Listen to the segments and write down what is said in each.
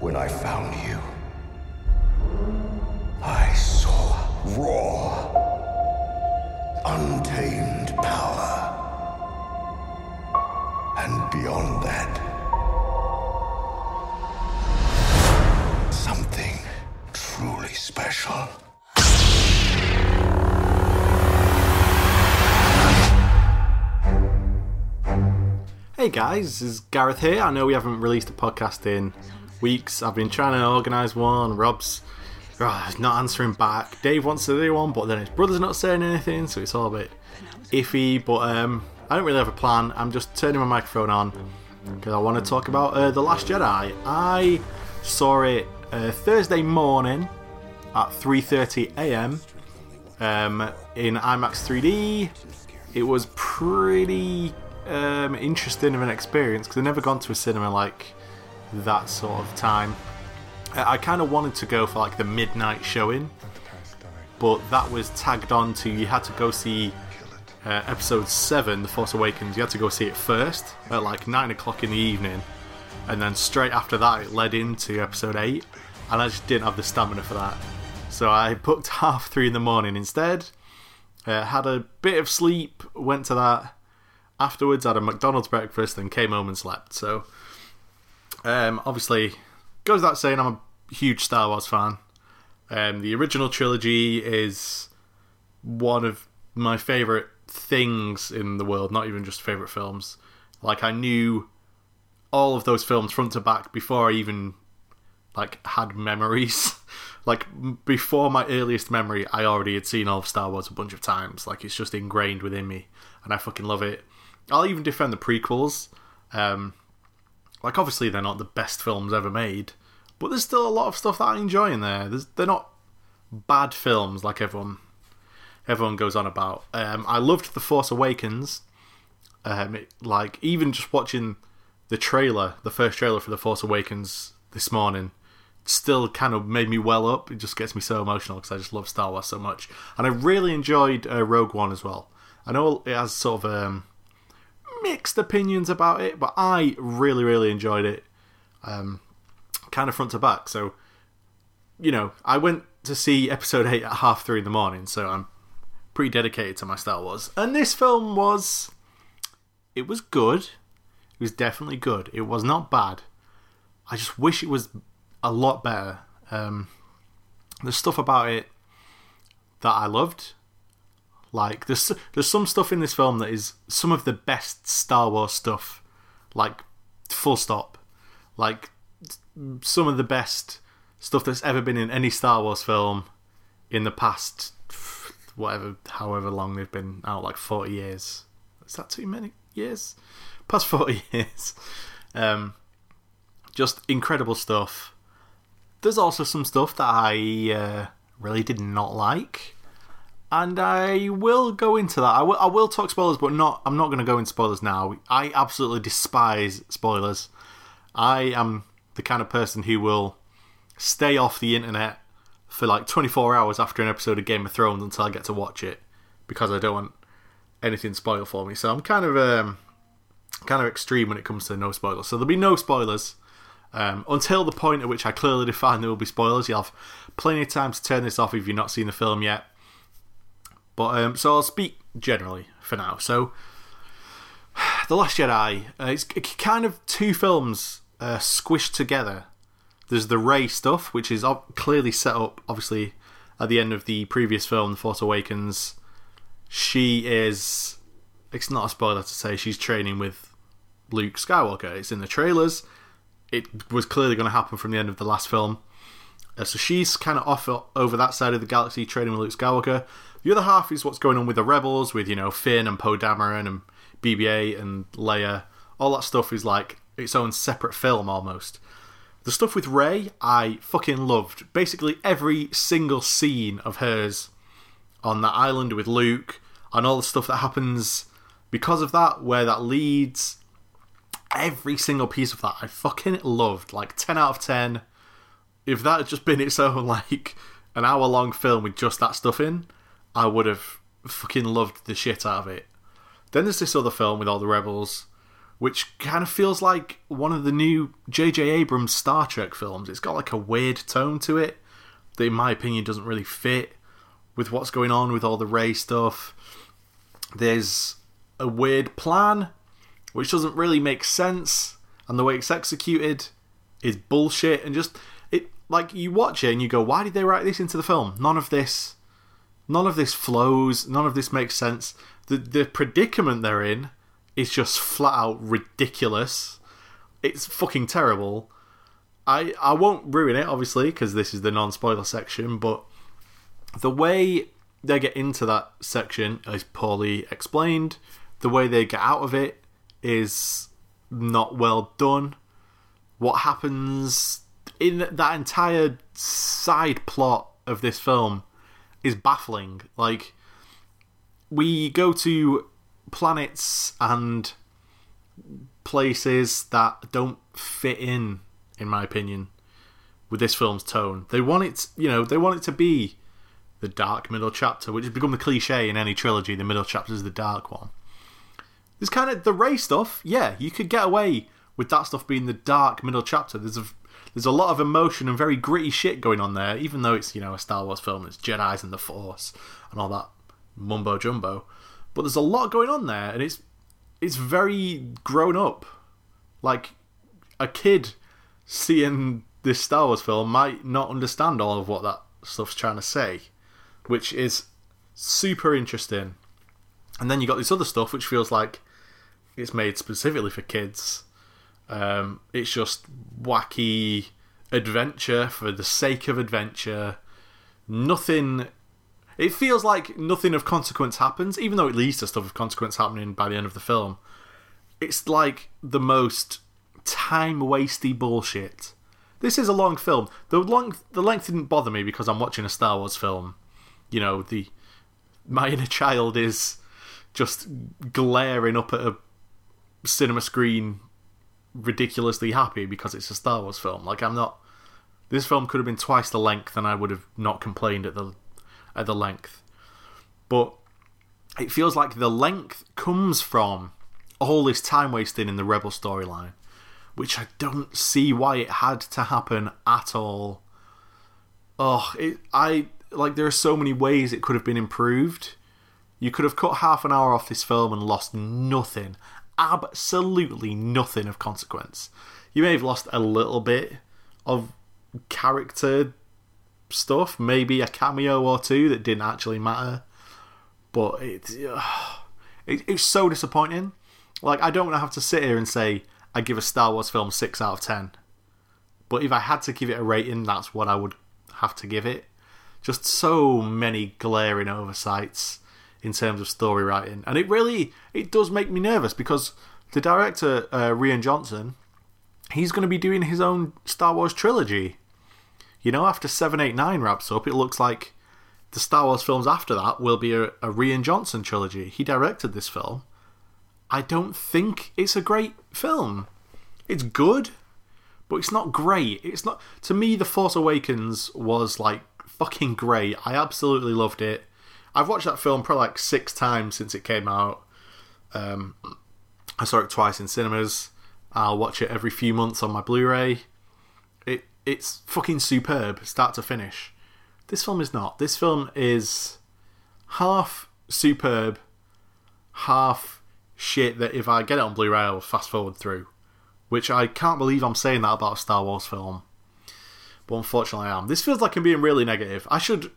When I found you, I saw raw, untamed power. And beyond that, something truly special. Hey guys, this is Gareth here. I know we haven't released a podcast in weeks. I've been trying to organise one. Rob's uh, not answering back. Dave wants to do one, but then his brother's not saying anything, so it's all a bit iffy. But um, I don't really have a plan. I'm just turning my microphone on because I want to talk about uh, The Last Jedi. I saw it uh, Thursday morning at 3:30 a.m. Um, in IMAX 3D. It was pretty um, interesting of an experience because I've never gone to a cinema like that sort of time. I, kind of wanted to go for like the midnight showing, but that was tagged on to you had to go see uh, episode 7, The Force Awakens. You had to go see it first at like 9 o'clock in the evening, and then straight after that, it led into episode 8, and I just didn't have the stamina for that. So I booked half 3 in the morning instead. Uh, had a bit of sleep, went to that afterwards had a McDonald's breakfast, then came home and slept. So, um, obviously, goes without saying, I'm a huge Star Wars fan. Um, the original trilogy is one of my favourite things in the world, not even just favourite films. Like, I knew all of those films front to back before I even like had memories. like before my earliest memory, I already had seen all of Star Wars a bunch of times. Like it's just ingrained within me, and I fucking love it. I'll even defend the prequels. Um, like, obviously, they're not the best films ever made, but there's still a lot of stuff that I enjoy in there. There's, they're not bad films like everyone everyone goes on about. Um, I loved The Force Awakens. Um, it, like, even just watching the trailer, the first trailer for The Force Awakens this morning, still kind of made me well up. It just gets me so emotional because I just love Star Wars so much. And I really enjoyed uh, Rogue One as well. I know it has sort of um, mixed opinions about it, but I really, really enjoyed it, um, kind of front to back. So, you know, I went to see episode 8 at half 3 in the morning, so I'm pretty dedicated to my Star Wars. And this film was. It was good. It was definitely good. It was not bad. I just wish it was a lot better. Um, there's stuff about it that I loved. Like there's there's some stuff in this film that is some of the best Star Wars stuff. Like full stop. Like some of the best stuff that's ever been in any Star Wars film in the past whatever however long they've been out like 40 years. Is that too many years? Past 40 years. Um just incredible stuff. There's also some stuff that I uh, really did not like and I will go into that. I will, I will talk spoilers, but not. I'm not going to go into spoilers now. I absolutely despise spoilers. I am the kind of person who will stay off the internet for like 24 hours after an episode of Game of Thrones until I get to watch it because I don't want anything spoiled for me. So I'm kind of um, kind of extreme when it comes to no spoilers. So there'll be no spoilers. Um, until the point at which I clearly define there will be spoilers, you'll have plenty of time to turn this off if you've not seen the film yet. But um, so I'll speak generally for now. So, The Last Jedi, uh, it's kind of two films uh, squished together. There's the Rey stuff, which is clearly set up, obviously, at the end of the previous film, The Force Awakens. She is. It's not a spoiler to say she's training with Luke Skywalker. It's in the trailers. It was clearly going to happen from the end of the last film. So she's kind of off over that side of the galaxy training with Luke Skywalker. The other half is what's going on with the rebels, with you know Finn and Poe Dameron and BB-8 and Leia. All that stuff is like its own separate film almost. The stuff with Rey, I fucking loved. Basically every single scene of hers on that island with Luke, and all the stuff that happens because of that, where that leads. Every single piece of that, I fucking loved. Like ten out of ten. If that had just been its own like an hour long film with just that stuff in, I would have fucking loved the shit out of it. Then there's this other film with all the rebels, which kind of feels like one of the new J.J. Abrams Star Trek films. It's got like a weird tone to it that, in my opinion, doesn't really fit with what's going on with all the Rey stuff. There's a weird plan which doesn't really make sense, and the way it's executed is bullshit. And just like you watch it and you go, why did they write this into the film? None of this, none of this flows. None of this makes sense. The the predicament they're in is just flat out ridiculous. It's fucking terrible. I I won't ruin it obviously because this is the non spoiler section, but the way they get into that section is poorly explained. The way they get out of it is not well done. What happens in that entire side plot of this film is baffling. Like, we go to planets and places that don't fit in, in my opinion, with this film's tone. They want it, you know, they want it to be the dark middle chapter, which has become the cliche in any trilogy. The middle chapter is the dark one. There's kind of the Rey stuff. Yeah, you could get away with that stuff being the dark middle chapter. There's a there's a lot of emotion and very gritty shit going on there, even though it's you know a Star Wars film. It's Jedi's and the Force and all that mumbo jumbo. But there's a lot going on there, and it's it's very grown up. Like a kid seeing this Star Wars film might not understand all of what that stuff's trying to say, which is super interesting. And then you got this other stuff which feels like it's made specifically for kids. Um, it's just wacky adventure for the sake of adventure. Nothing. It feels like nothing of consequence happens, even though it leads to stuff of consequence happening by the end of the film. It's like the most time wasty bullshit. This is a long film. The long the length didn't bother me because I'm watching a Star Wars film. You know, the my inner child is just glaring up at a cinema screen ridiculously happy because it's a Star Wars film. Like I'm not. This film could have been twice the length, and I would have not complained at the at the length. But it feels like the length comes from all this time wasting in the Rebel storyline, which I don't see why it had to happen at all. Oh, it, I like there are so many ways it could have been improved. You could have cut half an hour off this film and lost nothing, absolutely nothing of consequence. You may have lost a little bit of character stuff, maybe a cameo or two that didn't actually matter, but it's it, it's so disappointing. Like I don't want to have to sit here and say I give a Star Wars film six out of ten, but if I had to give it a rating, that's what I would have to give it. Just so many glaring oversights in terms of story writing, and it really it does make me nervous because the director uh, Rian Johnson, he's going to be doing his own Star Wars trilogy. You know, after seven, eight, nine wraps up, it looks like the Star Wars films after that will be a, a Rian Johnson trilogy. He directed this film. I don't think it's a great film. It's good, but it's not great. It's not to me. The Force Awakens was like fucking great. I absolutely loved it. I've watched that film probably like six times since it came out. Um, I saw it twice in cinemas. I'll watch it every few months on my Blu-ray. It it's fucking superb, start to finish. This film is not. This film is half superb, half shit that if I get it on Blu-ray, I'll fast forward through. Which I can't believe I'm saying that about a Star Wars film. But unfortunately I am. This feels like I'm being really negative. I should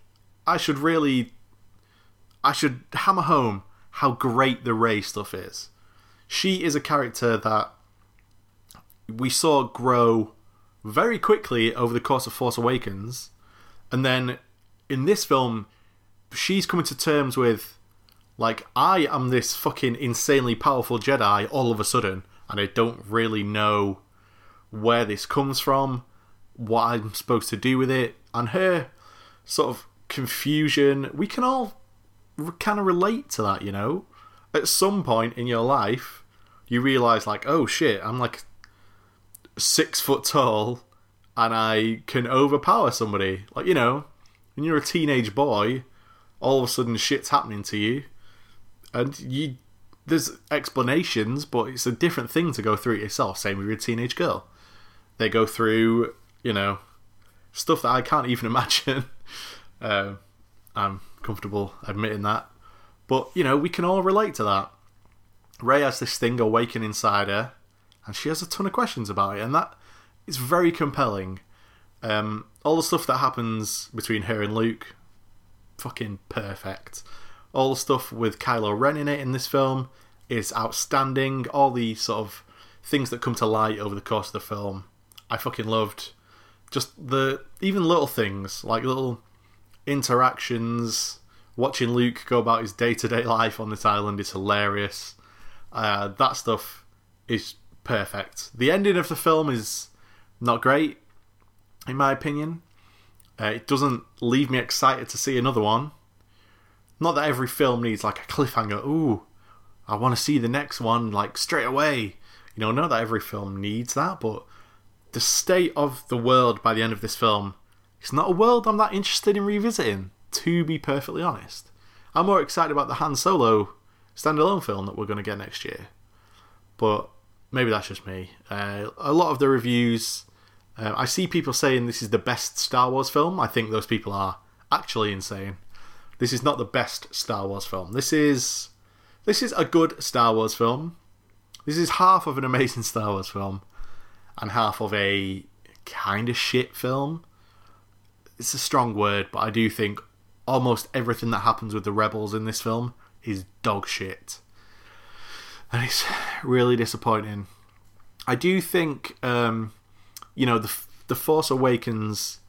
I should really I should hammer home how great the Rey stuff is. She is a character that we saw grow very quickly over the course of Force Awakens, and then in this film, she's coming to terms with, like, I am this fucking insanely powerful Jedi all of a sudden, and I don't really know where this comes from, what I'm supposed to do with it, and her sort of confusion. We can all kind of relate to that, you know? At some point in your life, you realize, like, oh shit, I'm like six foot tall and I can overpower somebody. Like, you know, when you're a teenage boy, all of a sudden shit's happening to you, and you there's explanations, but it's a different thing to go through it yourself. Same with your teenage girl. They go through, you know, stuff that I can't even imagine. Uh, I'm comfortable admitting that. But, you know, we can all relate to that. Rey has this thing awaken inside her, and she has a ton of questions about it, and that is very compelling. Um, all the stuff that happens between her and Luke, fucking perfect. All the stuff with Kylo Ren in it in this film is outstanding. All the sort of things that come to light over the course of the film, I fucking loved. Just the even little things like little interactions. Watching Luke go about his day to day life on this island is hilarious. Uh, that stuff is perfect. The ending of the film is not great, in my opinion. Uh, it doesn't leave me excited to see another one. Not that every film needs like a cliffhanger. Ooh, I want to see the next one like straight away. You know, not that every film needs that, but the state of the world by the end of this film, it's not a world I'm that interested in revisiting. To be perfectly honest, I'm more excited about the Han Solo standalone film that we're going to get next year. But maybe that's just me. Uh, a lot of the reviews, uh, I see people saying this is the best Star Wars film. I think those people are actually insane. This is not the best Star Wars film. This is this is a good Star Wars film. This is half of an amazing Star Wars film and half of a kind of shit film. It's a strong word, but I do think almost everything that happens with the rebels in this film is dog shit. And it's really disappointing. I do think, um, you know, the the Force Awakens.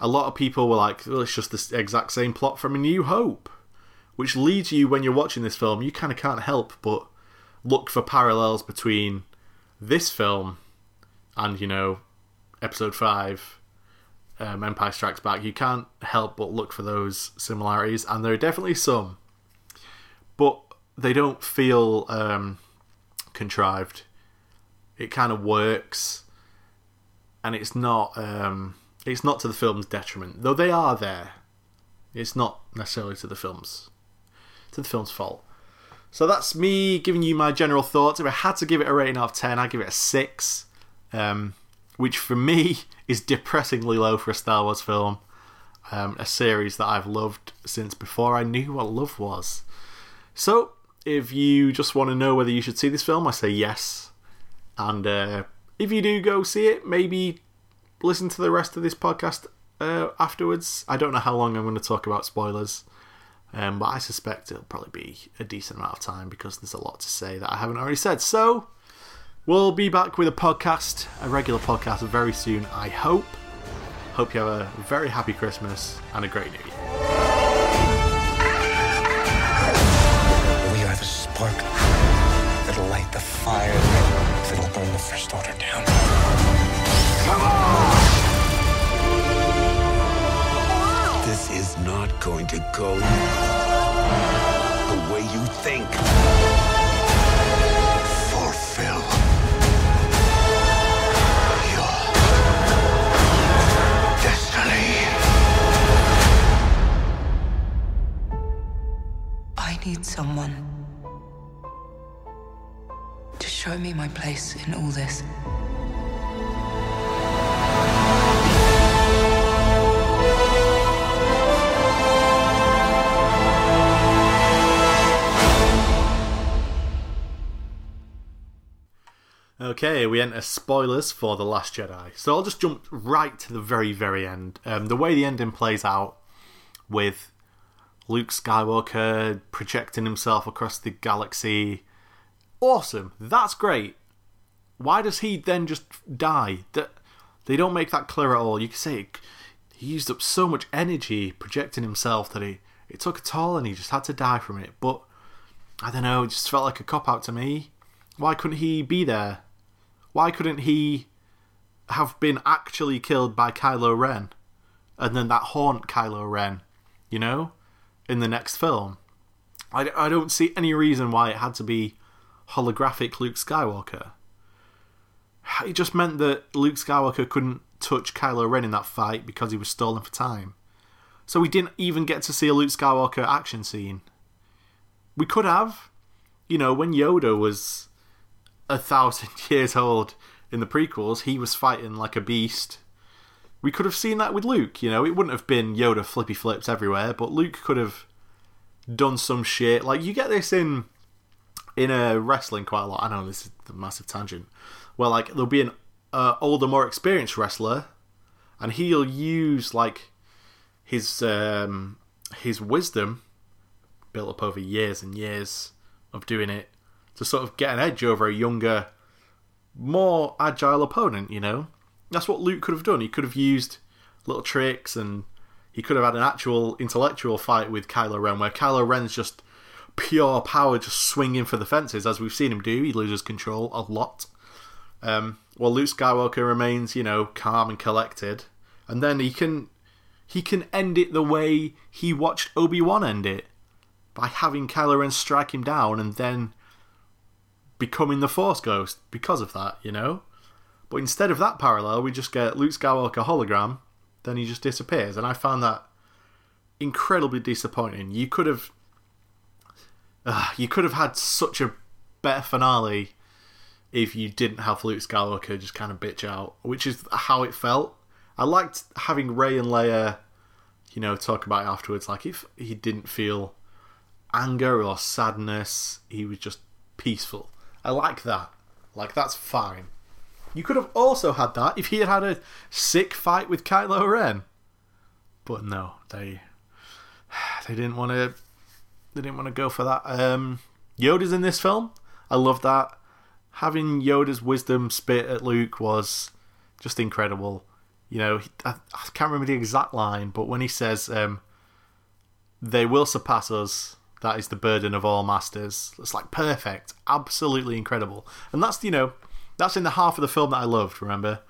A lot of people were like, well, "It's just the exact same plot from A New Hope," which leads you when you're watching this film, you kind of can't help but look for parallels between this film and you know, Episode Five um, Empire Strikes Back, you can't help but look for those similarities, and there are definitely some, but they don't feel um, contrived. It kind of works, and it's not um, it's not to the film's detriment, though they are there. It's not necessarily to the film's to the film's fault. So that's me giving you my general thoughts. If I had to give it a rating out of ten, I'd give it a six. Um, which for me is depressingly low for a Star Wars film. Um, a series that I've loved since before I knew what love was. So, if you just want to know whether you should see this film, I say yes. And uh, if you do go see it, maybe listen to the rest of this podcast uh, afterwards. I don't know how long I'm going to talk about spoilers, um, but I suspect it'll probably be a decent amount of time because there's a lot to say that I haven't already said. So, We'll be back with a podcast, a regular podcast, very soon, I hope. Hope you have a very happy Christmas and a great New Year. We are the spark that'll light the fire that'll burn the First Order down. Come on! This is not going to go show me my place in all this. Okay, we enter spoilers for The Last Jedi. So I'll just jump right to the very, very end. Um, the way the ending plays out with Luke Skywalker projecting himself across the galaxy. Awesome. That's great. Why does he then just die? That They don't make that clear at all. You can say he used up so much energy projecting himself that he, it took a toll and he just had to die from it. But I don't know, it just felt like a cop out to me. Why couldn't he be there? Why couldn't he have been actually killed by Kylo Ren? And then that haunt Kylo Ren, you know, in the next film? I, I don't see any reason why it had to be holographic Luke Skywalker. It just meant that Luke Skywalker couldn't touch Kylo Ren in that fight because he was stolen for time. So we didn't even get to see a Luke Skywalker action scene. We could have. you know, when Yoda was a thousand years old in the prequels, he was fighting like a beast. We could have seen that with Luke, you know, it wouldn't have been Yoda flippy flips everywhere, but Luke could have done some shit. Like you get this in in a wrestling quite a lot. I know this is a massive tangent. Where like there'll be an uh, older, more experienced wrestler, and he'll use like his um, his wisdom built up over years and years of doing it to sort of get an edge over a younger, more agile opponent. You know, that's what Luke could have done. He could have used little tricks and he could have had an actual intellectual fight with Kylo Ren, where Kylo Ren's just pure power, just swinging for the fences, as we've seen him do. He loses control a lot. Um, while Luke Skywalker remains, you know, calm and collected, and then he can he can end it the way he watched Obi Wan end it by having Kylo Ren strike him down and then becoming the Force Ghost because of that, you know. But instead of that parallel, we just get Luke Skywalker hologram then he just disappears. And I found that incredibly disappointing. You could have, you could have had such a better finale if you didn't have Luke Skywalker just kind of bitch out, which is how it felt. I liked having Rey and Leia, you know, talk about it afterwards. Like if he didn't feel anger or sadness, he was just peaceful. I like that. Like that's fine. You could have also had that if he had had a sick fight with Kylo Ren. But no, they they didn't want to they didn't want to go for that. Um, Yoda's in this film. I love that. Having Yoda's wisdom spit at Luke was just incredible. You know, I, I can't remember the exact line, but when he says, um, "They will surpass us," that is the burden of all masters. It's like perfect, absolutely incredible, and that's you know that's in the half of the film that I loved. Remember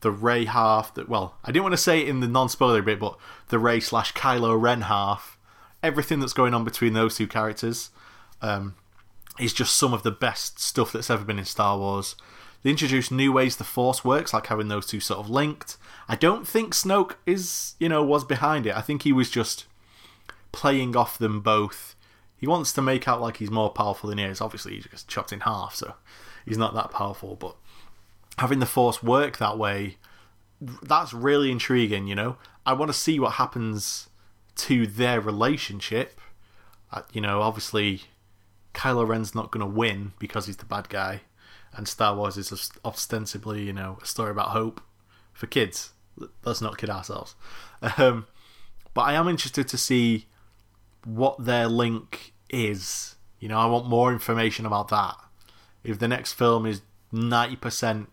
the Rey half that? Well, I didn't want to say it in the non-spoiler bit, but the Rey slash Kylo Ren half. Everything that's going on between those two characters um, is just some of the best stuff that's ever been in Star Wars. They introduce new ways the Force works, like having those two sort of linked. I don't think Snoke is, you know, was behind it. I think he was just playing off them both. He wants to make out like he's more powerful than he is. Obviously, he's just chopped in half, so he's not that powerful. But having the Force work that way, that's really intriguing. You know, I want to see what happens to their relationship. Uh, you know, obviously, Kylo Ren's not going to win because he's the bad guy, and Star Wars is ostensibly, you know, a story about hope for kids. Let's not kid ourselves. Um, but I am interested to see what their link is. You know, I want more information about that if the next film is 90%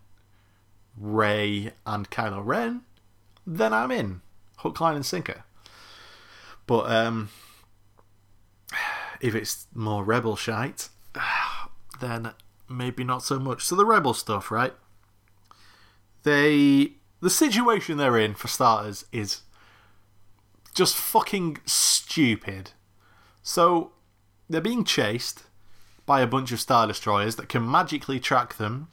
Rey and Kylo Ren, then I'm in. Hook, line, and sinker. But um, if it's more rebel shite, then maybe not so much. So the rebel stuff, right? They the situation they're in for starters is just fucking stupid. So they're being chased by a bunch of Star Destroyers that can magically track them.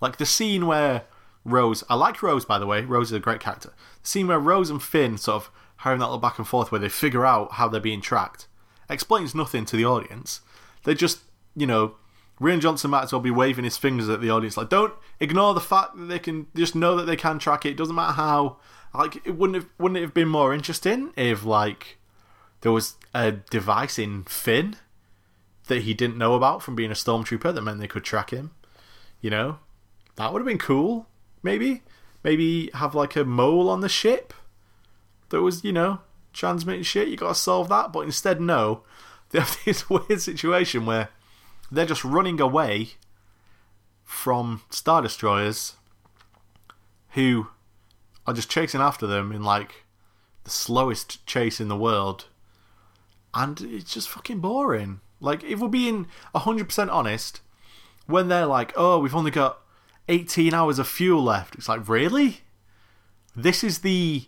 Like the scene where Rose, I like Rose by the way, Rose is a great character. The scene where Rose and Finn sort of having that little back and forth where they figure out how they're being tracked explains nothing to the audience. They just, you know, Rian Johnson might as well be waving his fingers at the audience, like, don't ignore the fact that they can just know that they can track it. It doesn't matter how. Like, it wouldn't have wouldn't it have been more interesting if like there was a device in Finn that he didn't know about from being a stormtrooper that meant they could track him. You know, that would have been cool. Maybe, maybe have like a mole on the ship that was, you know, transmitting shit. You got to solve that, but instead, no. They have this weird situation where they're just running away from star destroyers who are just chasing after them in like the slowest chase in the world, and it's just fucking boring. Like, if we're being 100% honest, when they're like, oh, we've only got 18 hours of fuel left, it's like, really? This is the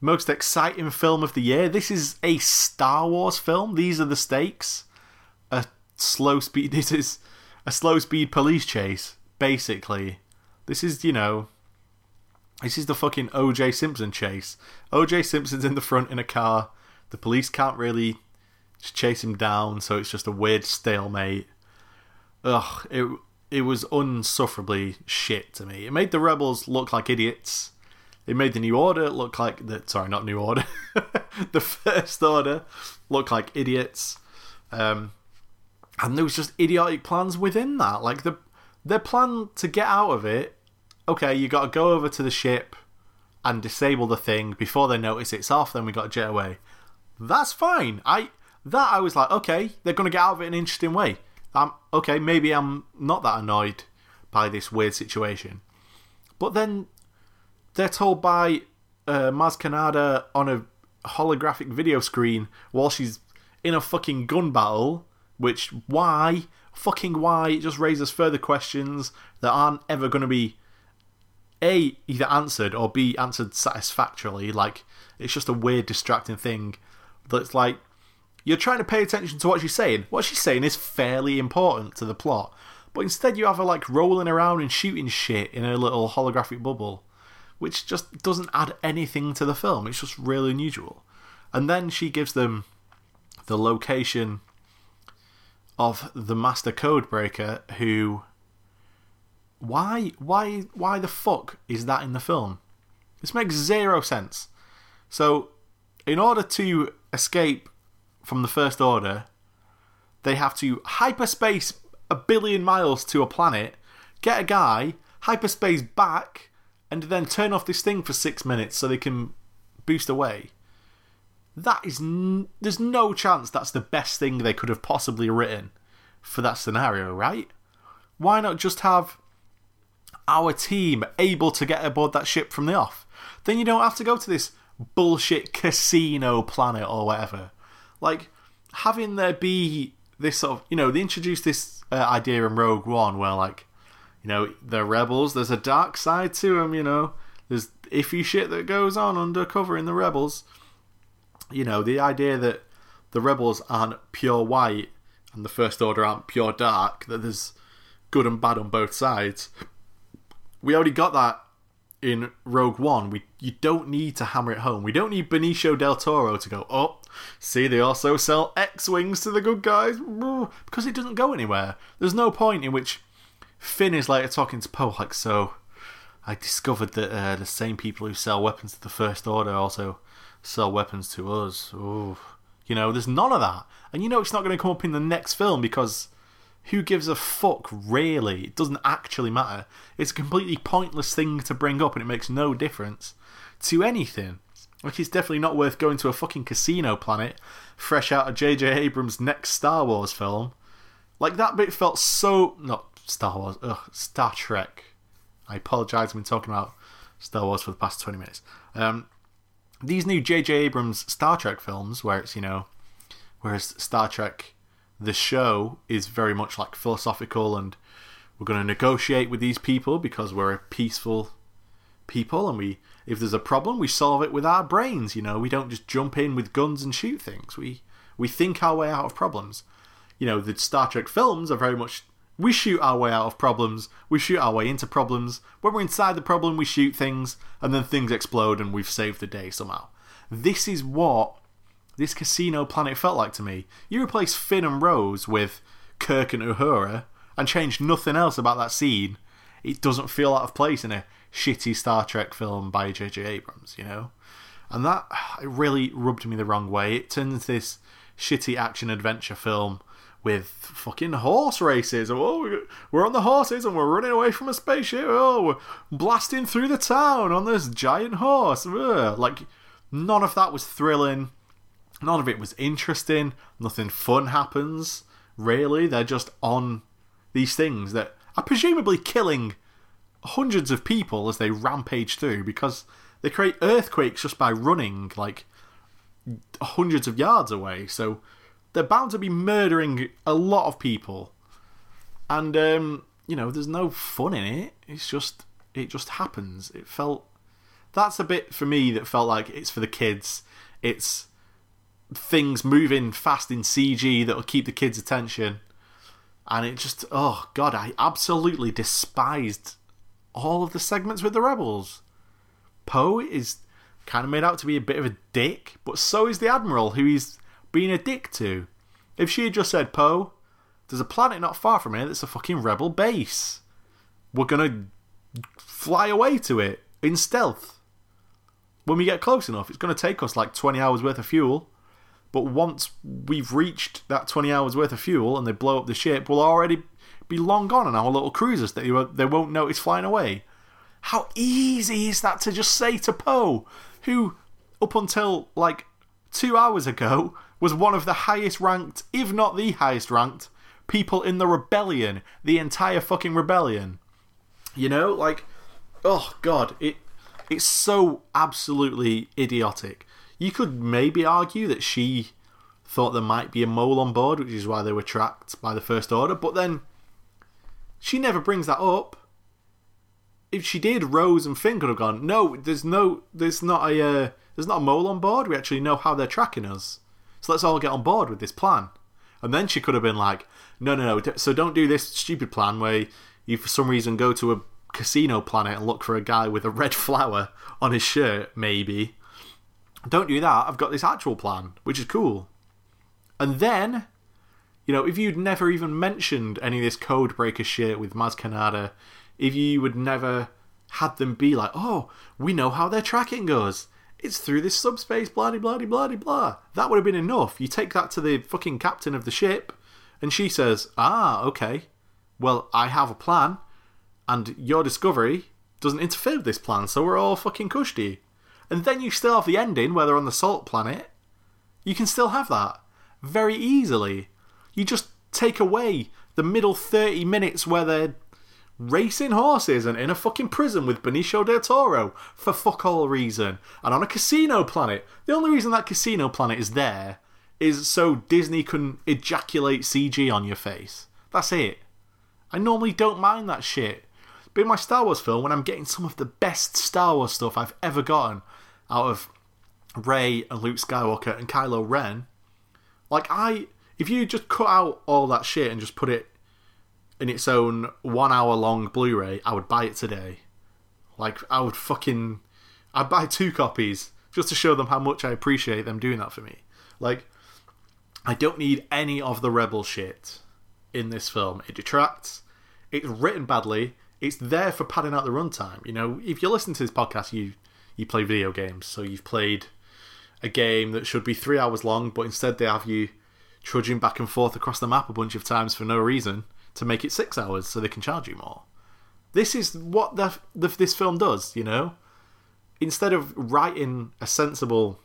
most exciting film of the year. This is a Star Wars film. These are the stakes. A slow speed. This is a slow speed police chase, basically. This is, you know, this is the fucking OJ Simpson chase. OJ Simpson's in the front in a car. The police can't really chase him down. So it's just a weird stalemate. Ugh, it it was unsufferably shit to me. It made the rebels look like idiots. It made the New Order look like the sorry, not New Order, the First Order look like idiots. Um, and there was just idiotic plans within that. Like the their plan to get out of it. Okay, you got to go over to the ship and disable the thing before they notice it's off. Then we got to jet away. That's fine. I that I was like, okay, they're going to get out of it in an interesting way. I'm okay. Maybe I'm not that annoyed by this weird situation, but then they're told by uh, Maz Kanata on a holographic video screen while she's in a fucking gun battle. Which why? Fucking why? It just raises further questions that aren't ever going to be a either answered or b answered satisfactorily. Like it's just a weird, distracting thing that's like you're trying to pay attention to what she's saying. What she's saying is fairly important to the plot, but instead you have her like rolling around and shooting shit in a little holographic bubble, which just doesn't add anything to the film. It's just really unusual. And then she gives them the location of the master code breaker who why why why the fuck is that in the film? This makes zero sense. So in order to escape from the First Order, they have to hyperspace a billion miles to a planet, get a guy, hyperspace back, and then turn off this thing for six minutes so they can boost away. That is. There's no chance that's the best thing they could have possibly written for that scenario, right? Why not just have our team able to get aboard that ship from the off? Then you don't have to go to this bullshit casino planet or whatever. Like, having there be this sort of, you know, they introduced this uh, idea in Rogue One where, like, you know, they're rebels, there's a dark side to them, you know, there's iffy shit that goes on undercover in the rebels. You know, the idea that the rebels aren't pure white and the First Order aren't pure dark, that there's good and bad on both sides. We already got that in Rogue One. We you don't need to hammer it home. We don't need Benicio del Toro to go, oh, see, they also sell X Wings to the good guys. Because it doesn't go anywhere. There's no point in which Finn is later talking to Poe, like, so I discovered that uh, the same people who sell weapons to the First Order also sell weapons to us. Ooh. You know, there's none of that. And you know it's not going to come up in the next film because who gives a fuck, really? It doesn't actually matter. It's a completely pointless thing to bring up and it makes no difference to anything. Like, it's definitely not worth going to a fucking casino planet fresh out of J.J. Abrams' next Star Wars film. Like, that bit felt so. Not Star Wars, ugh, Star Trek. I apologise, I've been talking about Star Wars for the past 20 minutes. Um, these new J.J. Abrams Star Trek films, where it's, you know, whereas Star Trek, the show, is very much like philosophical and we're going to negotiate with these people because we're a peaceful people and we if there's a problem we solve it with our brains you know we don't just jump in with guns and shoot things we we think our way out of problems you know the star trek films are very much we shoot our way out of problems we shoot our way into problems when we're inside the problem we shoot things and then things explode and we've saved the day somehow this is what this casino planet felt like to me you replace finn and rose with kirk and uhura and change nothing else about that scene it doesn't feel out of place in a shitty Star Trek film by J.J. Abrams, you know? And that it really rubbed me the wrong way. It into this shitty action adventure film with fucking horse races. Oh, we're on the horses and we're running away from a spaceship. Oh, we're blasting through the town on this giant horse. Ugh. Like, none of that was thrilling. None of it was interesting. Nothing fun happens, really. They're just on these things that are presumably killing hundreds of people as they rampage through because they create earthquakes just by running like hundreds of yards away. So they're bound to be murdering a lot of people. And um, you know, there's no fun in it. It's just it just happens. It felt that's a bit for me that felt like it's for the kids. It's things moving fast in CG that'll keep the kids' attention. And it just oh god, I absolutely despised all of the segments with the rebels. Poe is kind of made out to be a bit of a dick, but so is the admiral, who is being a dick to. If she had just said, Poe, there's a planet not far from here that's a fucking rebel base. We're gonna fly away to it in stealth. When we get close enough, it's gonna take us like 20 hours worth of fuel. But once we've reached that 20 hours worth of fuel and they blow up the ship, we'll already be long gone on our little cruisers that they won't notice flying away. How easy is that to just say to Poe, who, up until like two hours ago, was one of the highest ranked, if not the highest ranked, people in the rebellion, the entire fucking rebellion. You know, like, oh god, it it's so absolutely idiotic. You could maybe argue that she thought there might be a mole on board, which is why they were tracked by the First Order, but then she never brings that up. If she did, Rose and Finn could have gone. No, there's no, there's not a, uh, there's not a mole on board. We actually know how they're tracking us, let's all get on board with this plan. And then she could have been like, no, no, no. So don't do this stupid plan where you, for some reason, go to a casino planet and look for a guy with a red flower on his shirt, maybe. Don't do that. I've got this actual plan, which is cool. And then, you know, if you'd never even mentioned any of this code breaker shit with Maz Kanata, if you would never had them be like, oh, we know how their tracking goes. It's through this subspace, blah, blah, blah, blah, blah. That would have been enough. You take that to the fucking captain of the ship, and she says, ah, okay. Well, I have a plan, and your discovery doesn't interfere with this plan, so we're all fucking cushy. And then you still have the ending where they're on the salt planet. You can still have that very easily. You just take away the middle 30 minutes where they're racing horses and in a fucking prison with Benicio del Toro for fuck all reason. And on a casino planet. The only reason that casino planet is there is so Disney can ejaculate CG on your face. That's it. I normally don't mind that shit. But in my Star Wars film, when I'm getting some of the best Star Wars stuff I've ever gotten out of Rey and Luke Skywalker and Kylo Ren, like I, if you just cut out all that shit and just put it in its own one hour long Blu-ray, I would buy it today. Like I would fucking, I'd buy two copies just to show them how much I appreciate them doing that for me. Like, I don't need any of the rebel shit in this film. It detracts. It's written badly. It's there for padding out the runtime. You know, if you listen to this podcast, you you play video games, so you've played a game that should be three hours long, but instead they have you trudging back and forth across the map a bunch of times for no reason to make it six hours so they can charge you more. This is what the, the this film does, you know. Instead of writing a sensible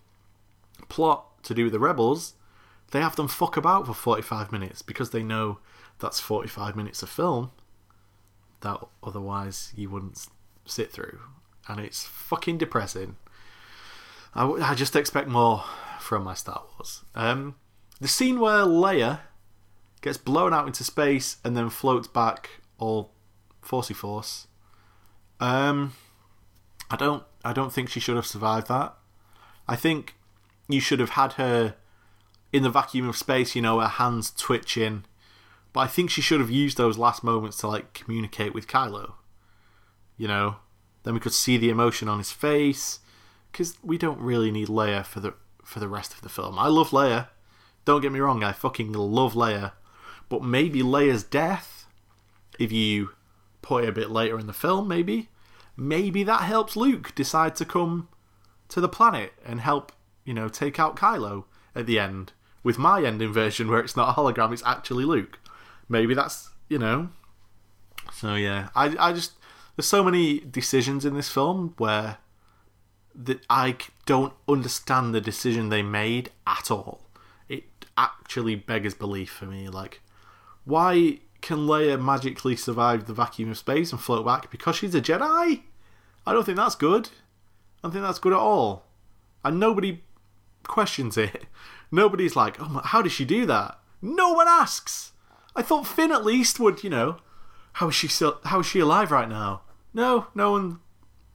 plot to do with the rebels, they have them fuck about for 45 minutes because they know that's 45 minutes of film that otherwise you wouldn't sit through. And it's fucking depressing. I, I just expect more from my Star Wars. Um, the scene where Leia gets blown out into space and then floats back all forcey force. Um, I don't. I don't think she should have survived that. I think you should have had her in the vacuum of space. You know, her hands twitching. But I think she should have used those last moments to like communicate with Kylo. You know, then we could see the emotion on his face. Because we don't really need Leia for the for the rest of the film. I love Leia. Don't get me wrong. I fucking love Leia. But maybe Leia's death, if you put it a bit later in the film, maybe, maybe that helps Luke decide to come to the planet and help, you know, take out Kylo at the end. With my ending version where it's not a hologram, it's actually Luke. Maybe that's, you know. So yeah, I, I just there's so many decisions in this film where that I don't understand the decision they made at all. It actually beggars belief for me. Like, why can Leia magically survive the vacuum of space and float back? Because she's a Jedi? I don't think that's good. I don't think that's good at all. And nobody questions it. Nobody's like, oh, my, how did she do that? No one asks. I thought Finn at least would, you know, how is she still, how is she alive right now? No, no one,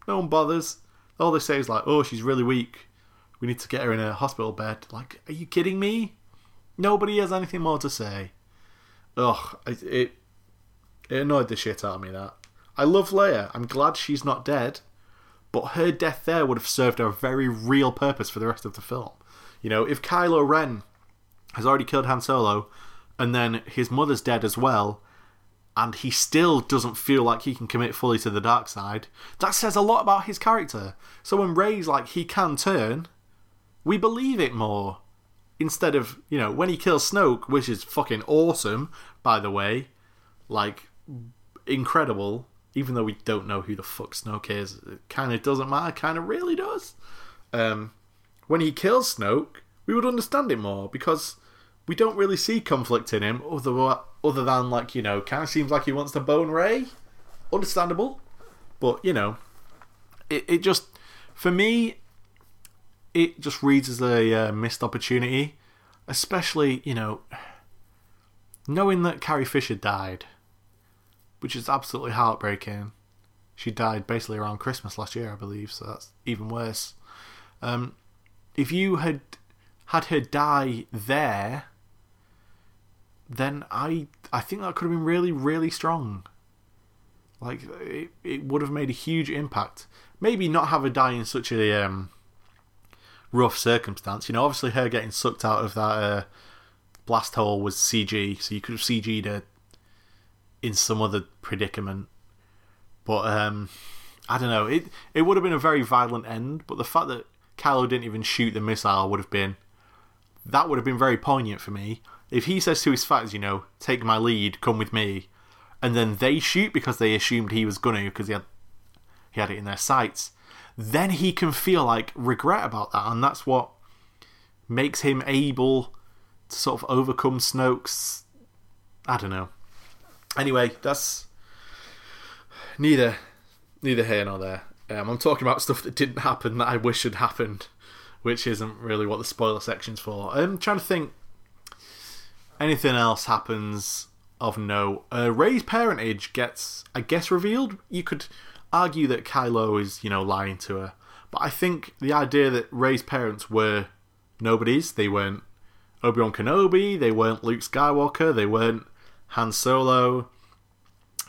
no one bothers. All they say is like, oh, she's really weak. We need to get her in a hospital bed. Like, are you kidding me? Nobody has anything more to say. Ugh, it, it it annoyed the shit out of me that. I love Leia. I'm glad she's not dead, but her death there would have served a very real purpose for the rest of the film. You know, if Kylo Ren has already killed Han Solo, and then his mother's dead as well, and he still doesn't feel like he can commit fully to the dark side. That says a lot about his character. So when Rey's like he can turn, we believe it more. Instead of, you know, when he kills Snoke, which is fucking awesome, by the way, like incredible, even though we don't know who the fuck Snoke is, it kind of doesn't matter, kind of really does. Um, when he kills Snoke, we would understand it more because we don't really see conflict in him other other than like you know, kind of seems like he wants to bone Rey. Understandable, but you know, it it just for me, it just reads as a uh, missed opportunity, especially you know, knowing that Carrie Fisher died, which is absolutely heartbreaking. She died basically around Christmas last year, I believe, so that's even worse. Um, if you had had her die there, then I I think that could have been really really strong. Like it, it would have made a huge impact. Maybe not have her die in such a um, rough circumstance. You know, obviously her getting sucked out of that uh, blast hole was CG, so you could have CG'd her in some other predicament. But um, I don't know. It it would have been a very violent end. But the fact that Kylo didn't even shoot the missile would have been that would have been very poignant for me. If he says to his fans, you know, take my lead, come with me, and then they shoot because they assumed he was gonna because he had he had it in their sights, then he can feel like regret about that, and that's what makes him able to sort of overcome Snoke's. I don't know. Anyway, that's neither neither here nor there. Um, I'm talking about stuff that didn't happen that I wish had happened, which isn't really what the spoiler section's for. I'm trying to think. Anything else happens of no. Uh, Rey's parentage gets, I guess, revealed. You could argue that Kylo is, you know, lying to her, but I think the idea that Rey's parents were nobodies. They weren't Obi Wan Kenobi. They weren't Luke Skywalker. They weren't Han Solo.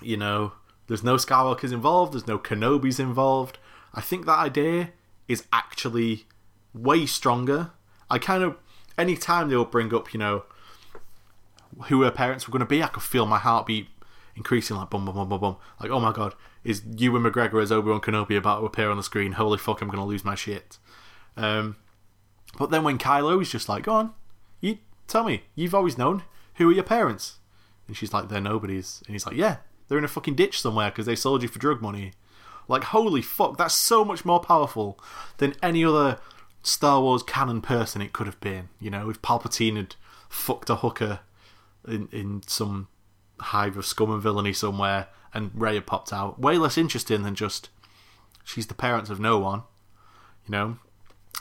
You know, there's no Skywalkers involved, there's no Kenobis involved. I think that idea is actually way stronger. I kind of, any time they'll bring up, you know, who her parents were going to be, I could feel my heartbeat increasing like bum bum bum bum bum. Like, oh my god, is Ewan McGregor as Obi Wan Kenobi about to appear on the screen? Holy fuck, I'm going to lose my shit. Um, but then when Kylo is just like, go on, you tell me, you've always known who are your parents, and she's like, they're nobodies, and he's like, yeah, they're in a fucking ditch somewhere because they sold you for drug money. Like, holy fuck, that's so much more powerful than any other Star Wars canon person it could have been. You know, if Palpatine had fucked a hooker in, in some hive of scum and villainy somewhere and Rey popped out. Way less interesting than just she's the parents of no one. You know,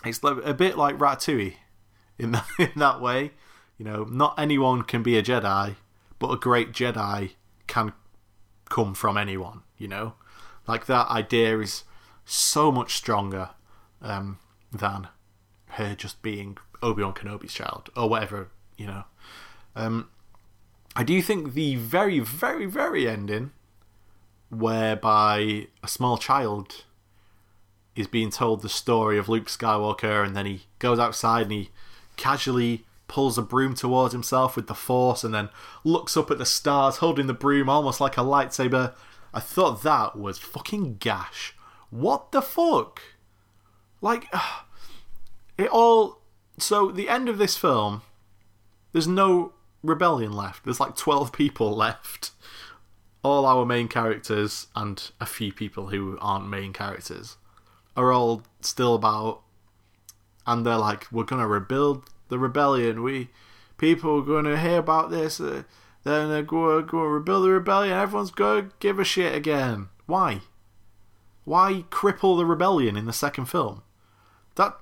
it's a bit like Ratatouille in that, in that way. You know, not anyone can be a Jedi, but a great Jedi can come from anyone, you know? Like that idea is so much stronger um, than her just being Obi Wan Kenobi's child or whatever, you know. Um, I do think the very, very, very ending, whereby a small child is being told the story of Luke Skywalker, and then he goes outside and he casually pulls a broom towards himself with the force and then looks up at the stars holding the broom almost like a lightsaber. I thought that was fucking gash. What the fuck? Like, it all. So, the end of this film, there's no rebellion left. There's like 12 people left. All our main characters and a few people who aren't main characters are all still about. And they're like, we're gonna rebuild the rebellion. We people are going to hear about this. Uh, then they're going to go rebuild the rebellion. Everyone's going to give a shit again. Why? Why cripple the rebellion in the second film? That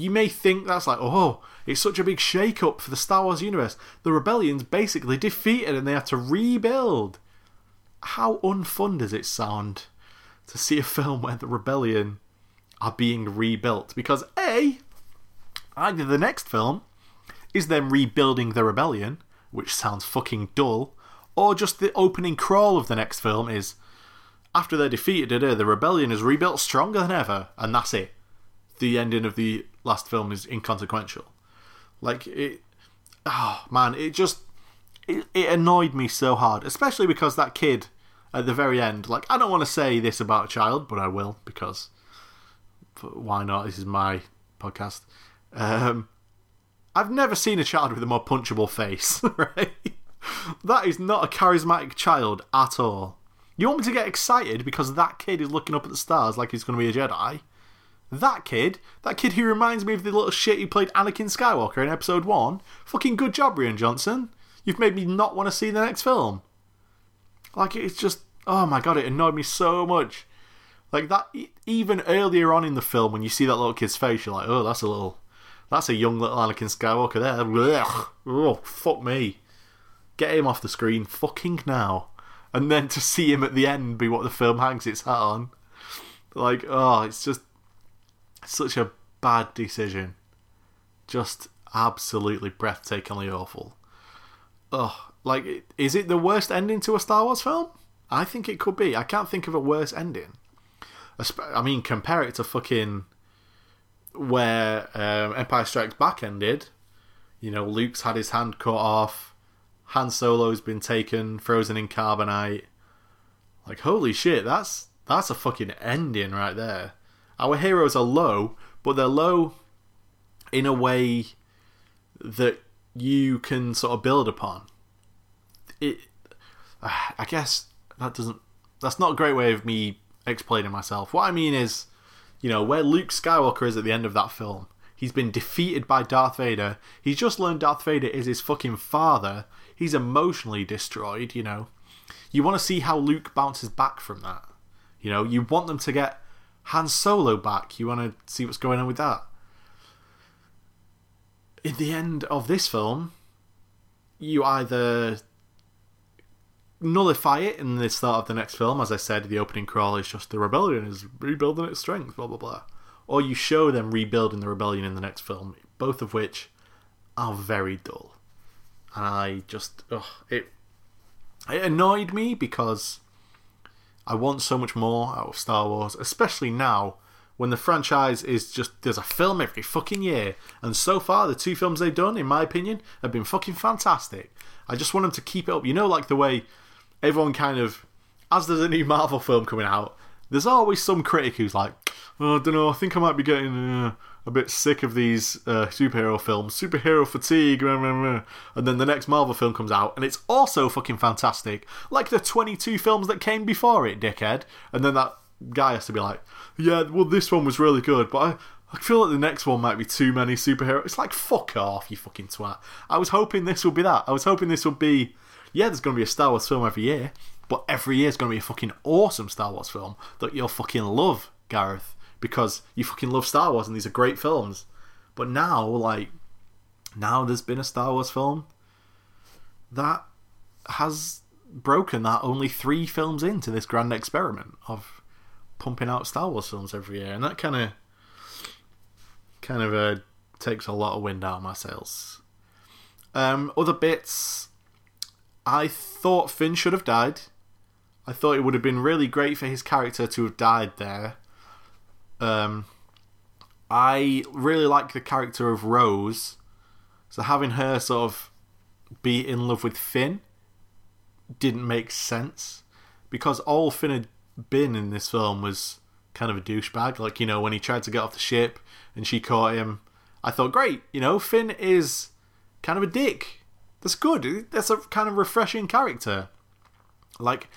you may think that's like, oh, it's such a big shake up for the Star Wars universe. The rebellion's basically defeated and they have to rebuild. How unfun does it sound to see a film where the rebellion are being rebuilt? Because A, Either the next film is them rebuilding the rebellion, which sounds fucking dull, or just the opening crawl of the next film is after they're defeated, the rebellion is rebuilt stronger than ever, and that's it. The ending of the last film is inconsequential. Like it, oh man, it just it, it annoyed me so hard, especially because that kid at the very end. Like, I don't want to say this about a child, but I will because why not? This is my podcast. Um, I've never seen a child with a more punchable face, right? That is not a charismatic child at all. You want me to get excited because that kid is looking up at the stars like he's going to be a Jedi? That kid, that kid who reminds me of the little shit who played Anakin Skywalker in episode 1. Fucking good job, Rian Johnson. You've made me not want to see the next film. Like, it's just, oh my god, it annoyed me so much. Like, that, even earlier on in the film, when you see that little kid's face, you're like, oh, that's a little, that's a young little Anakin Skywalker there. Blech. Oh, fuck me. Get him off the screen fucking now. And then to see him at the end be what the film hangs its hat on. Like, oh, it's just such a bad decision. Just absolutely breathtakingly awful. Oh, like, is it the worst ending to a Star Wars film? I think it could be. I can't think of a worse ending. I mean, compare it to fucking where um, Empire Strikes Back ended. You know, Luke's had his hand cut off. Han Solo's been taken, frozen in carbonite. Like, holy shit, that's that's a fucking ending right there. Our heroes are low, but they're low in a way that you can sort of build upon. It, I guess that doesn't. That's not a great way of me explaining myself. What I mean is, you know, where Luke Skywalker is at the end of that film. He's been defeated by Darth Vader. He's just learned Darth Vader is his fucking father. He's emotionally destroyed, you know. You want to see how Luke bounces back from that. You know, you want them to get Han Solo back. You want to see what's going on with that. In the end of this film, you either nullify it in the start of the next film. As I said, the opening crawl is just the rebellion is rebuilding its strength, blah blah blah. Or you show them rebuilding the rebellion in the next film, both of which are very dull. And I just, ugh, it it annoyed me because I want so much more out of Star Wars, especially now when the franchise is just there's a film every fucking year, and so far the two films they've done, in my opinion, have been fucking fantastic. I just want them to keep it up. You know, like the way everyone kind of, as there's a new Marvel film coming out, there's always some critic who's like, oh, I don't know, I think I might be getting uh, a bit sick of these uh, superhero films, superhero fatigue, and then the next Marvel film comes out, and it's also fucking fantastic, like the 22 films that came before it, dickhead. And then that guy has to be like, yeah, well, this one was really good, but I. I feel like the next one might be too many superheroes. It's like, fuck off, you fucking twat. I was hoping this would be that. I was hoping this would be yeah, there's going to be a Star Wars film every year, but every year is going to be a fucking awesome Star Wars film that you'll fucking love, Gareth, because you fucking love Star Wars and these are great films. But now, like, now there's been a Star Wars film that has broken that only three films into this grand experiment of pumping out Star Wars films every year, and that kind of kind of uh, takes a lot of wind out of my sails. Um, other bits I thought Finn should have died. I thought it would have been really great for his character to have died there. Um, I really like the character of Rose, so having her sort of be in love with Finn didn't make sense because all Finn had been in this film was kind of a douchebag. Like you know when he tried to get off the ship and she caught him. I thought, great, you know, Finn is kind of a dick that's good. That's a kind of refreshing character. Like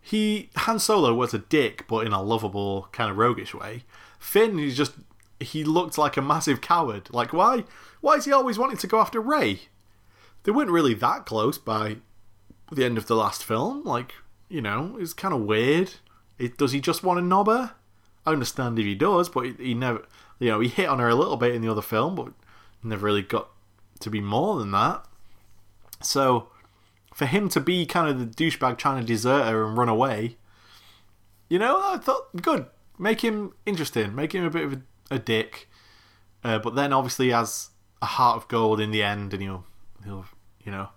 he Han Solo was a dick, but in a lovable kind of roguish way. Finn, he's just he looked like a massive coward. Like why? Why is he always wanting to go after Rey? They weren't really that close by the end of the last film. Like you know, it's kind of weird. It, does he just want to knob her? I understand if he does, but he, he never. You know, he hit on her a little bit in the other film, but never really got to be more than that. So for him to be kind of the douchebag trying to desert her and run away, you know, I thought good. Make him interesting. Make him a bit of a, a dick. Uh, but then obviously has a heart of gold in the end, and he'll he'll you know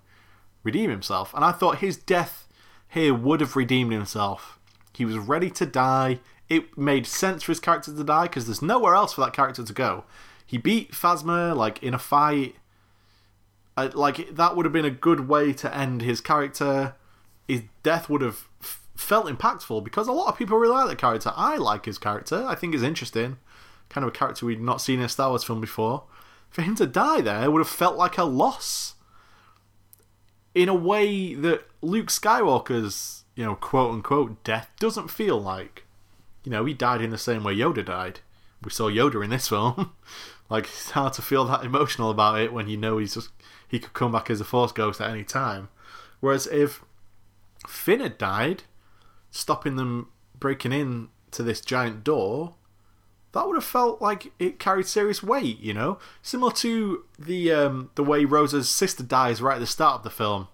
redeem himself. And I thought his death here would have redeemed himself. He was ready to die. It made sense for his character to die because there's nowhere else for that character to go. He beat Phasma like in a fight I, like that would have been a good way to end his character. His death would have felt impactful because a lot of people really like the character. I like his character. I think he's interesting. Kind of a character we'd not seen in a Star Wars film before. For him to die there would have felt like a loss. In a way that Luke Skywalker's, you know, quote unquote death doesn't feel like. You know, he died in the same way Yoda died. We saw Yoda in this film. like it's hard to feel that emotional about it when you know he's just he could come back as a Force ghost at any time. Whereas if Finn had died, stopping them breaking in to this giant door, that would have felt like it carried serious weight, you know, similar to the um, the way Rose's sister dies right at the start of the film,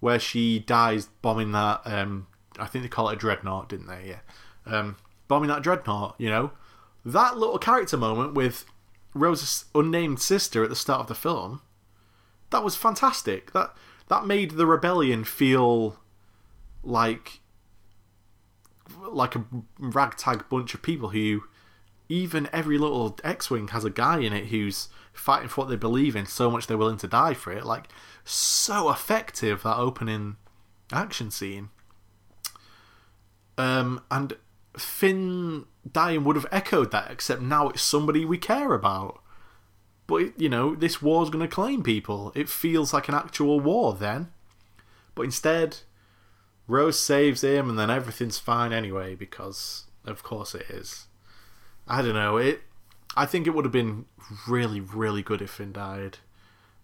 where she dies bombing that. Um, I think they call it a dreadnought, didn't they? Yeah, um, bombing that dreadnought. You know, that little character moment with Rose's unnamed sister at the start of the film, that was fantastic. That that made the rebellion feel like like a ragtag bunch of people who even every little X-wing has a guy in it who's fighting for what they believe in so much they're willing to die for it. Like so effective that opening action scene. Um, and Finn dying would have echoed that, except now it's somebody we care about. But you know, this war's going to claim people. It feels like an actual war then. But instead, Rose saves him, and then everything's fine anyway because, of course, it is. I don't know. It. I think it would have been really, really good if Finn died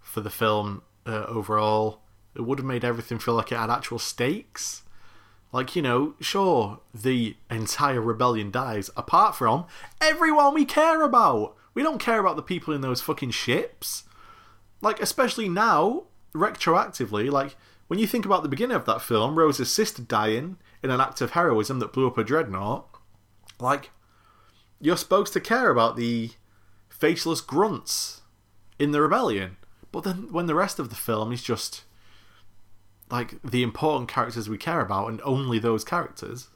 for the film uh, overall. It would have made everything feel like it had actual stakes. Like, you know, sure, the entire rebellion dies, apart from everyone we care about. We don't care about the people in those fucking ships. Like, especially now, retroactively, like, when you think about the beginning of that film, Rose's sister dying in an act of heroism that blew up a dreadnought, like, you're supposed to care about the faceless grunts in the rebellion. But then when the rest of the film is just like the important characters we care about and only those characters,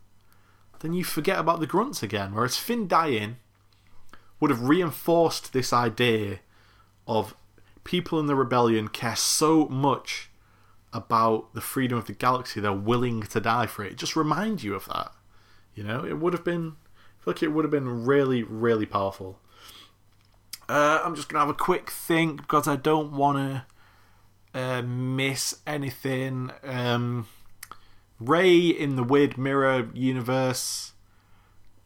then you forget about the grunts again. Whereas Finn dying would have reinforced this idea of people in the rebellion care so much about the freedom of the galaxy they're willing to die for it. Just remind you of that. You know, it would have been I feel like it would have been really, really powerful. Uh, I'm just gonna have a quick think because I don't want to uh, miss anything. Um, Rey in the Weird Mirror universe.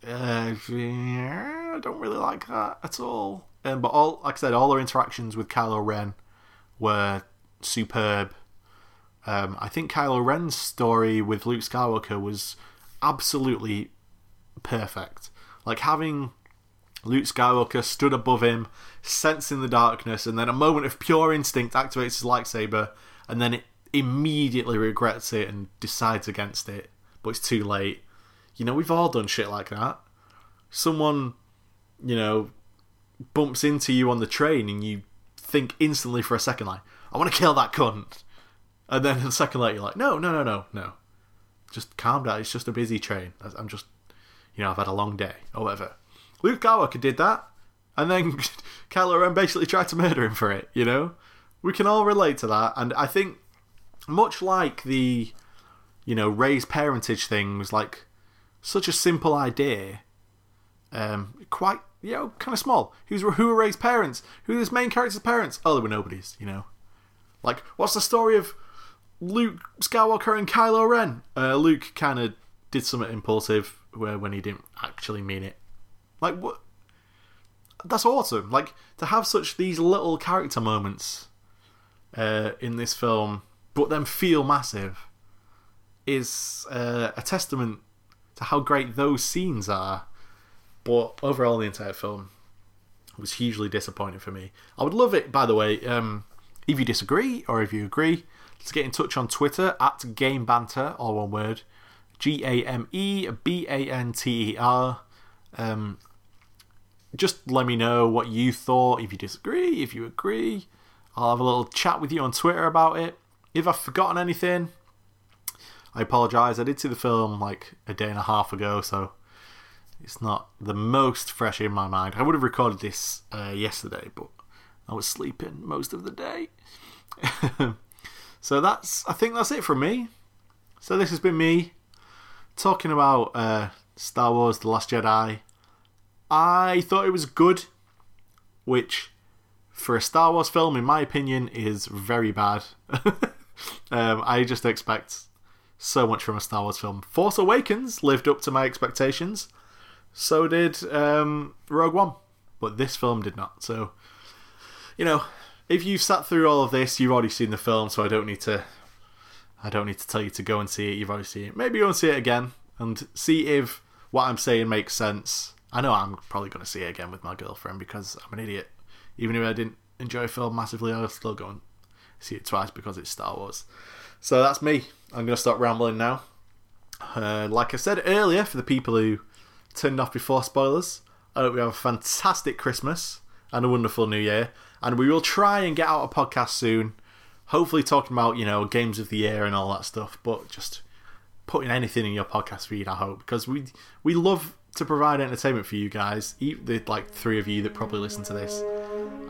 Uh, I don't really like that at all. Um, but all, like I said, all our interactions with Kylo Ren were superb. Um, I think Kylo Ren's story with Luke Skywalker was absolutely perfect. Like having Luke Skywalker stood above him, sensing the darkness, and then a moment of pure instinct activates his lightsaber, and then it immediately regrets it and decides against it, but it's too late. You know, we've all done shit like that. Someone, you know, bumps into you on the train and you think instantly for a second, like, I want to kill that cunt. And then a second later, you're like, no, no, no, no, no. Just calm down. It's just a busy train. I'm just, you know, I've had a long day or whatever. Luke Skywalker did that, and then Kylo Ren basically tried to murder him for it. You know, we can all relate to that, and I think much like the, you know, Rey's parentage thing was like such a simple idea, um, quite you know, kind of small. Who's who were Rey's parents? Who are this main character's parents? Oh, they were nobodies. You know, like what's the story of Luke Skywalker and Kylo Ren? Uh, Luke kind of did something impulsive where when he didn't actually mean it. Like what? That's awesome. Like to have such these little character moments uh, in this film, but then feel massive, is uh, a testament to how great those scenes are. But overall, the entire film was hugely disappointing for me. I would love it, by the way, um, if you disagree or if you agree, let's get in touch on Twitter at Game Banter, all one word, G A M E B A N T E R. Um, just let me know what you thought. If you disagree, if you agree, I'll have a little chat with you on Twitter about it. If I've forgotten anything, I apologise. I did see the film like a day and a half ago, so it's not the most fresh in my mind. I would have recorded this uh, yesterday, but I was sleeping most of the day. so that's I think that's it from me. So this has been me talking about uh, Star Wars: The Last Jedi. I thought it was good, which for a Star Wars film, in my opinion, is very bad. um, I just expect so much from a Star Wars film. Force Awakens lived up to my expectations. So did um, Rogue One, but this film did not. So, you know, if you've sat through all of this, you've already seen the film, so I don't need to. I don't need to tell you to go and see it. You've already seen it. Maybe go and see it again and see if what I'm saying makes sense. I know I'm probably going to see it again with my girlfriend because I'm an idiot. Even if I didn't enjoy a film massively, I'll still go and see it twice because it's Star Wars. So that's me. I'm going to stop rambling now. Uh, like I said earlier, for the people who turned off before spoilers, I hope you have a fantastic Christmas and a wonderful New Year. And we will try and get out a podcast soon. Hopefully, talking about you know games of the year and all that stuff, but just putting anything in your podcast feed. I hope because we we love to provide entertainment for you guys, the like three of you that probably listen to this,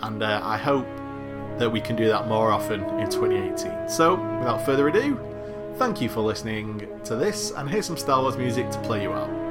and uh, I hope that we can do that more often in 2018. So, without further ado, thank you for listening to this, and here's some Star Wars music to play you out.